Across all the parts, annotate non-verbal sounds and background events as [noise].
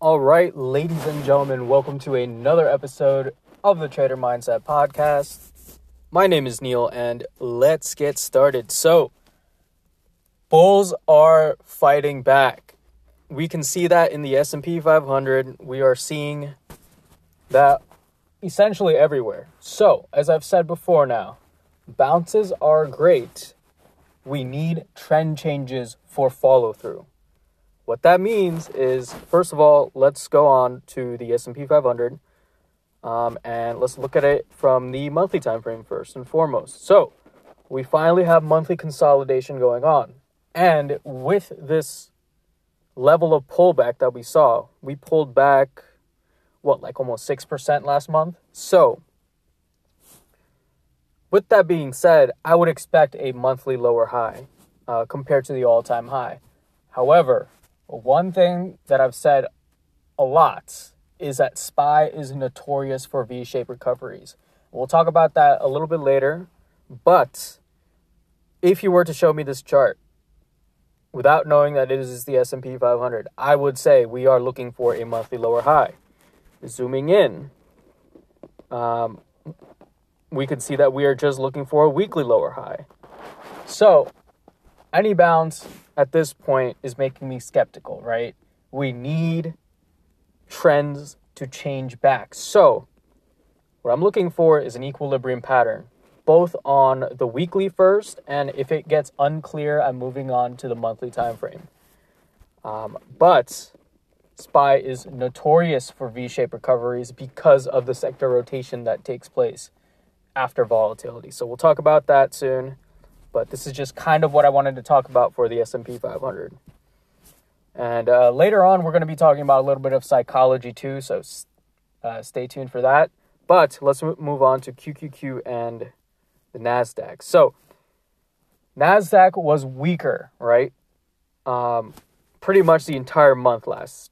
All right, ladies and gentlemen, welcome to another episode of the Trader Mindset Podcast. My name is Neil, and let's get started. So, bulls are fighting back. We can see that in the S&P 500. We are seeing that essentially everywhere. So, as I've said before now, bounces are great. We need trend changes for follow through. What that means is, first of all, let's go on to the S&P 500, um, and let's look at it from the monthly time frame first and foremost. So, we finally have monthly consolidation going on, and with this level of pullback that we saw, we pulled back what like almost six percent last month. So, with that being said, I would expect a monthly lower high uh, compared to the all-time high. However, one thing that I've said a lot is that SPY is notorious for V-shaped recoveries. We'll talk about that a little bit later, but if you were to show me this chart without knowing that it is the S&P 500, I would say we are looking for a monthly lower high. Zooming in, um, we could see that we are just looking for a weekly lower high. So, any bounce at this point is making me skeptical, right? We need trends to change back. So, what I'm looking for is an equilibrium pattern, both on the weekly first, and if it gets unclear, I'm moving on to the monthly time frame. Um, but SPY is notorious for V shaped recoveries because of the sector rotation that takes place after volatility. So, we'll talk about that soon but this is just kind of what I wanted to talk about for the S&P 500. And uh, later on, we're going to be talking about a little bit of psychology too, so uh, stay tuned for that. But let's move on to QQQ and the Nasdaq. So Nasdaq was weaker, right? Um, pretty much the entire month last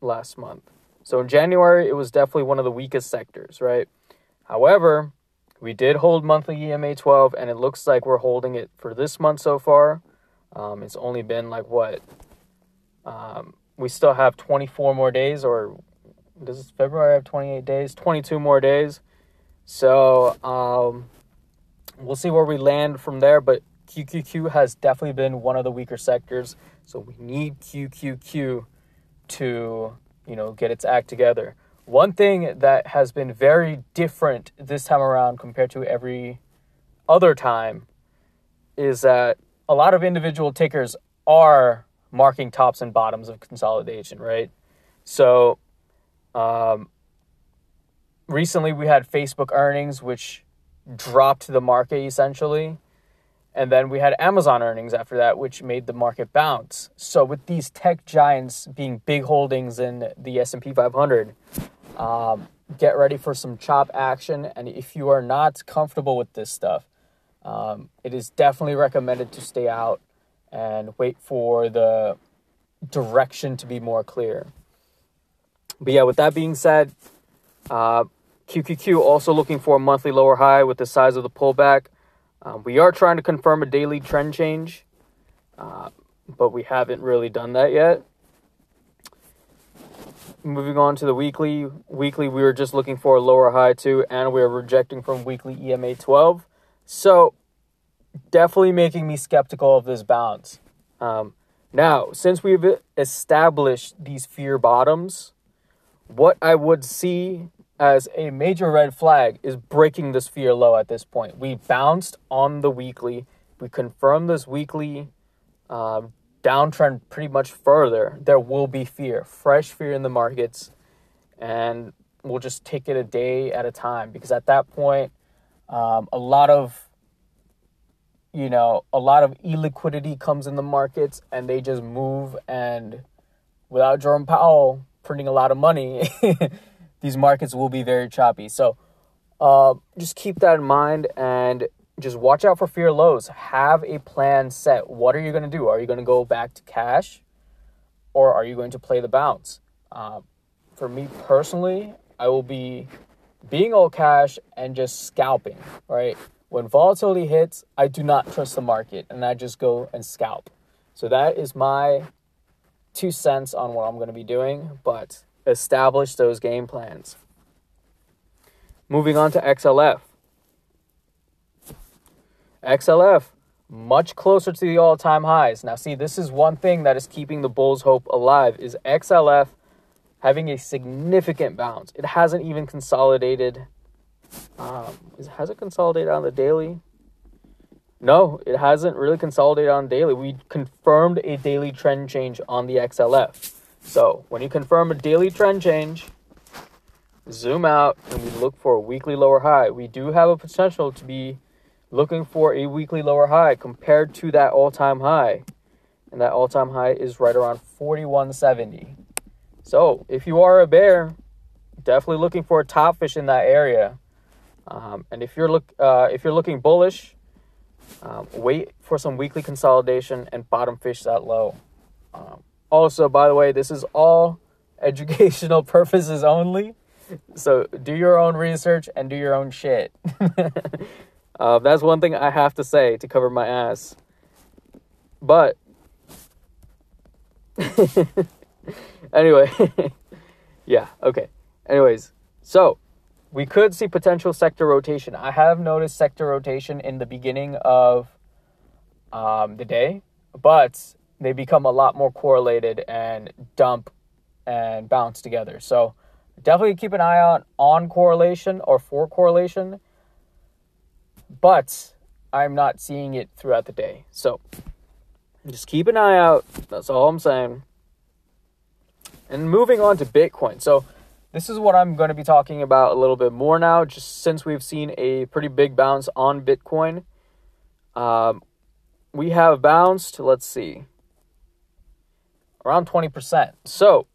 last month. So in January, it was definitely one of the weakest sectors, right? However, we did hold monthly EMA 12, and it looks like we're holding it for this month so far. Um, it's only been like what? Um, we still have 24 more days, or does February have 28 days? 22 more days. So um, we'll see where we land from there. But QQQ has definitely been one of the weaker sectors. So we need QQQ to, you know, get its act together. One thing that has been very different this time around compared to every other time is that a lot of individual tickers are marking tops and bottoms of consolidation, right? So, um, recently we had Facebook earnings, which dropped the market essentially. And then we had Amazon earnings after that, which made the market bounce. So with these tech giants being big holdings in the S&P 500, um, get ready for some chop action. And if you are not comfortable with this stuff, um, it is definitely recommended to stay out and wait for the direction to be more clear. But yeah, with that being said, uh, QQQ also looking for a monthly lower high with the size of the pullback. Um, we are trying to confirm a daily trend change, uh, but we haven't really done that yet moving on to the weekly. Weekly, we were just looking for a lower high too, and we are rejecting from weekly EMA 12. So, definitely making me skeptical of this bounce. Um, now, since we've established these fear bottoms, what I would see as a major red flag is breaking this fear low at this point. We bounced on the weekly. We confirmed this weekly um, downtrend pretty much further, there will be fear, fresh fear in the markets, and we'll just take it a day at a time because at that point, um, a lot of you know a lot of illiquidity comes in the markets and they just move and without Jerome Powell printing a lot of money, [laughs] these markets will be very choppy. So uh, just keep that in mind and just watch out for fear lows. Have a plan set. What are you going to do? Are you going to go back to cash or are you going to play the bounce? Um, for me personally, I will be being all cash and just scalping, right? When volatility hits, I do not trust the market and I just go and scalp. So that is my two cents on what I'm going to be doing, but establish those game plans. Moving on to XLF. XLF, much closer to the all-time highs. Now see, this is one thing that is keeping the Bulls' hope alive is XLF having a significant bounce. It hasn't even consolidated. Um, has it consolidated on the daily? No, it hasn't really consolidated on daily. We confirmed a daily trend change on the XLF. So when you confirm a daily trend change, zoom out and we look for a weekly lower high. We do have a potential to be looking for a weekly lower high compared to that all-time high. And that all-time high is right around 4170. So if you are a bear, definitely looking for a top fish in that area. Um, and if you're look uh, if you're looking bullish, um, wait for some weekly consolidation and bottom fish that low. Um, also, by the way, this is all [laughs] educational purposes only. So do your own research and do your own shit. [laughs] uh, that's one thing I have to say to cover my ass. But [laughs] anyway, [laughs] yeah, okay. Anyways, so we could see potential sector rotation. I have noticed sector rotation in the beginning of um, the day, but they become a lot more correlated and dump and bounce together. So definitely keep an eye out on correlation or for correlation, but I'm not seeing it throughout the day. So just keep an eye out. That's all I'm saying. And moving on to Bitcoin. So this is what I'm going to be talking about a little bit more now, just since we've seen a pretty big bounce on Bitcoin. Um, we have bounced, let's see, around 20%. So,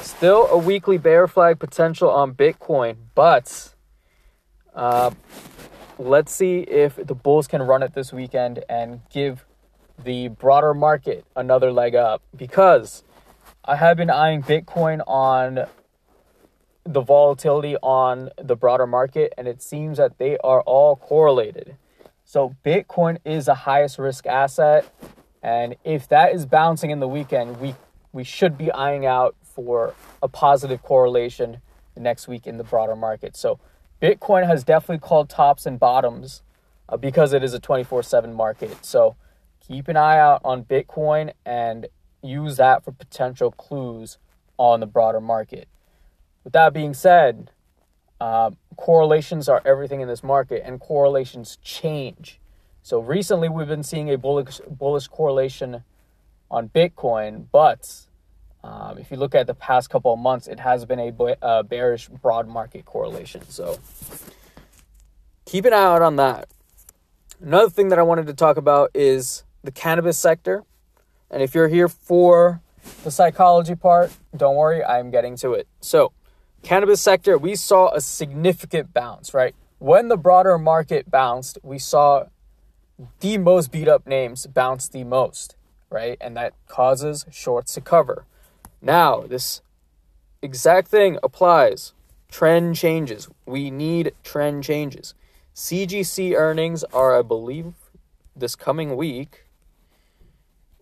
still a weekly bear flag potential on Bitcoin, but uh, let's see if the Bulls can run it this weekend and give the broader market another leg up because I have been eyeing Bitcoin on the volatility on the broader market, and it seems that they are all correlated. So, Bitcoin is the highest risk asset, and if that is bouncing in the weekend, we we should be eyeing out for a positive correlation next week in the broader market. So, Bitcoin has definitely called tops and bottoms uh, because it is a 24 7 market. So, keep an eye out on Bitcoin and use that for potential clues on the broader market. With that being said, uh, correlations are everything in this market, and correlations change. So recently, we've been seeing a bullish bullish correlation on Bitcoin, but um, if you look at the past couple of months, it has been a uh, bearish broad market correlation. So keep an eye out on that. Another thing that I wanted to talk about is the cannabis sector. And if you're here for the psychology part, don't worry, I'm getting to it. So, cannabis sector, we saw a significant bounce, right? When the broader market bounced, we saw the most beat up names bounce the most, right? And that causes shorts to cover. Now, this exact thing applies. Trend changes. We need trend changes. CGC earnings are, I believe, this coming week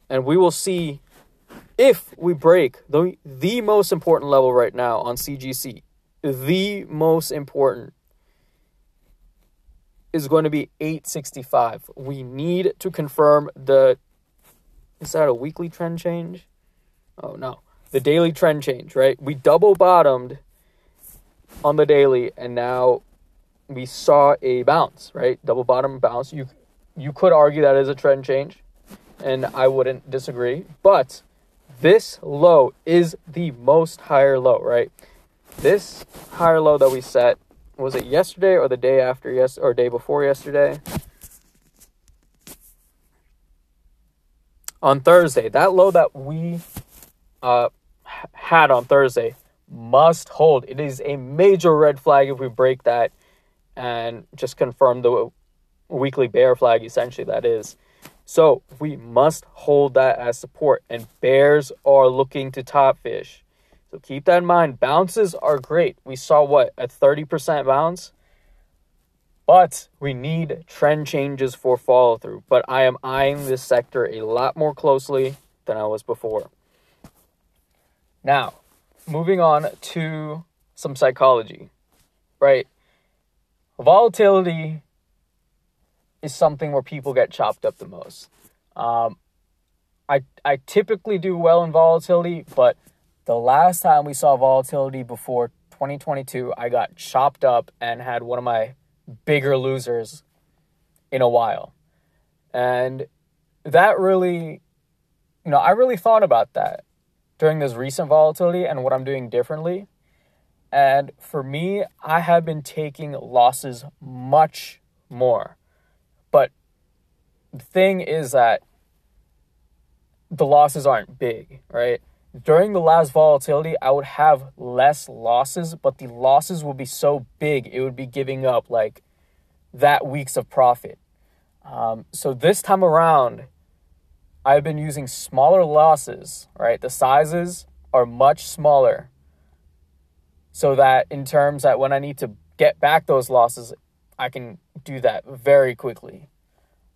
and we will see if we break the the most important level right now on CGC, the most important is going to be 865. We need to confirm the is that a weekly trend change? Oh no. The daily trend change, right? We double bottomed on the daily and now we saw a bounce, right? Double bottom bounce. You you could argue that is a trend change and I wouldn't disagree. But this low is the most higher low, right? This higher low that we set was it yesterday or the day after yes or day before yesterday? On Thursday, that low that we uh, had on Thursday must hold. It is a major red flag if we break that and just confirm the weekly bear flag essentially that is so we must hold that as support, and bears are looking to top fish. So keep that in mind. Bounces are great. We saw what a 30% bounce, but we need trend changes for follow through. But I am eyeing this sector a lot more closely than I was before. Now, moving on to some psychology, right? Volatility is something where people get chopped up the most. Um, I I typically do well in volatility, but the last time we saw volatility before 2022, I got chopped up and had one of my bigger losers in a while. And that really, you know, I really thought about that during this recent volatility and what I'm doing differently. And for me, I have been taking losses much more. But the thing is that the losses aren't big, right? During the last volatility, I would have less losses, but the losses would be so big, it would be giving up like that weeks of profit. Um, so this time around, I've been using smaller losses, right? The sizes are much smaller. So that in terms that when I need to get back those losses, I can do that very quickly.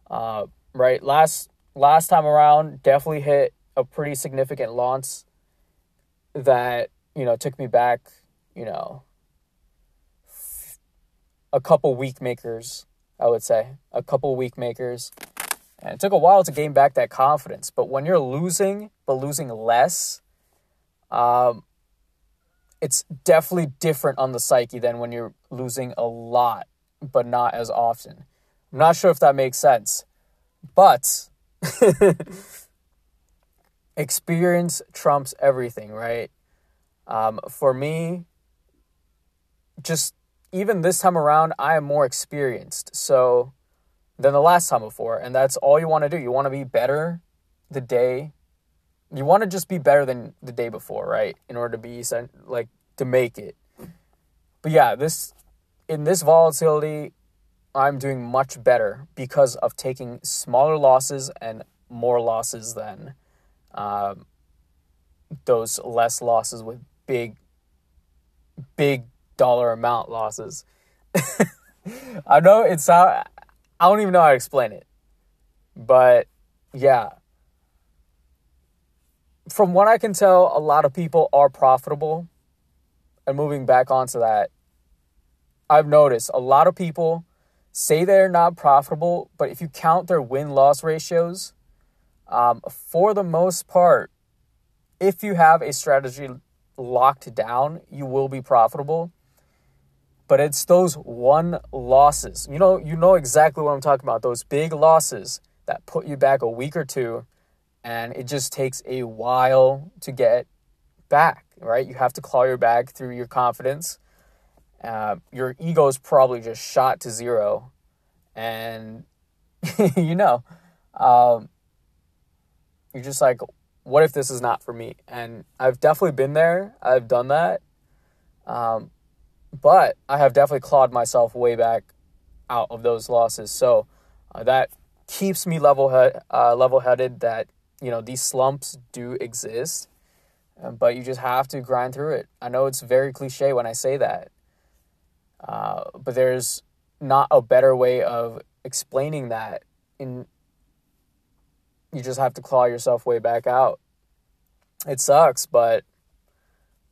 Uh, right? Last last time around, definitely hit a pretty significant loss that, you know, took me back, you know, a couple week makers, I would say. A couple week makers. And it took a while to gain back that confidence. But when you're losing, but losing less, um, it's definitely different on the psyche than when you're losing a lot, but not as often. I'm not sure if that makes sense. But [laughs] experience trumps everything, right? Um, for me, just even this time around, I am more experienced. So than the last time before, and that's all you want to do. You want to be better the day. You want to just be better than the day before, right? In order to be sent, like to make it. But yeah, this in this volatility, I'm doing much better because of taking smaller losses and more losses than um, those less losses with big, big dollar amount losses. [laughs] I know it's I don't even know how to explain it, but yeah. From what I can tell, a lot of people are profitable. And moving back onto that, I've noticed a lot of people say they're not profitable, but if you count their win loss ratios, um, for the most part, if you have a strategy locked down, you will be profitable. But it's those one losses. You know, you know exactly what I'm talking about. Those big losses that put you back a week or two, and it just takes a while to get back. Right? You have to claw your back through your confidence uh, your ego is probably just shot to zero, and [laughs] you know, um, you're just like, what if this is not for me? And I've definitely been there. I've done that, um, but I have definitely clawed myself way back out of those losses. So uh, that keeps me level head, uh, level headed. That you know these slumps do exist, uh, but you just have to grind through it. I know it's very cliche when I say that, uh, but there's not a better way of explaining that. In you just have to claw yourself way back out. It sucks, but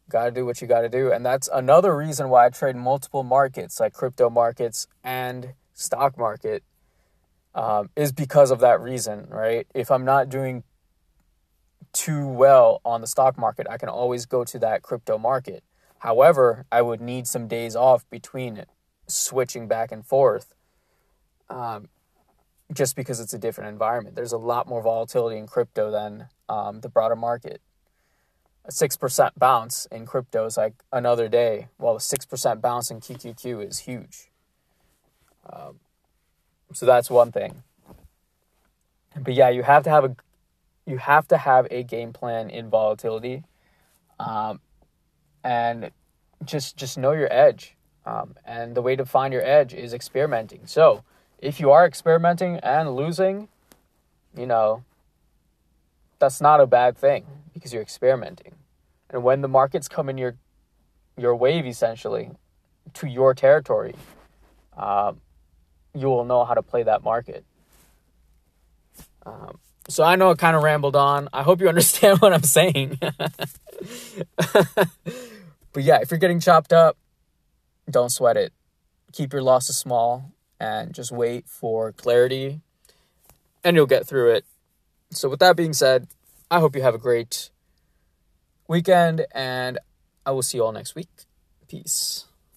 got to do what you got to do. And that's another reason why I trade multiple markets, like crypto markets and stock market, um, is because of that reason, right? If I'm not doing too well on the stock market, I can always go to that crypto market. However, I would need some days off between it, switching back and forth um, just because it's a different environment. There's a lot more volatility in crypto than um, the broader market. A 6% bounce in crypto is like another day, while a 6% bounce in QQQ is huge. Um, so that's one thing. But yeah, you have to have a you have to have a game plan in volatility. Um, and just just know your edge. Um, and the way to find your edge is experimenting. So if you are experimenting and losing, you know, that's not a bad thing because you're experimenting. And when the markets come in your your wave, essentially, to your territory, um, you will know how to play that market. Um, So I know I kind of rambled on. I hope you [laughs] understand what I'm saying. [laughs] but yeah, if you're getting chopped up, don't sweat it. Keep your losses small and just wait for clarity and you'll get through it. So, with that being said, I hope you have a great weekend and I will see you all next week. Peace.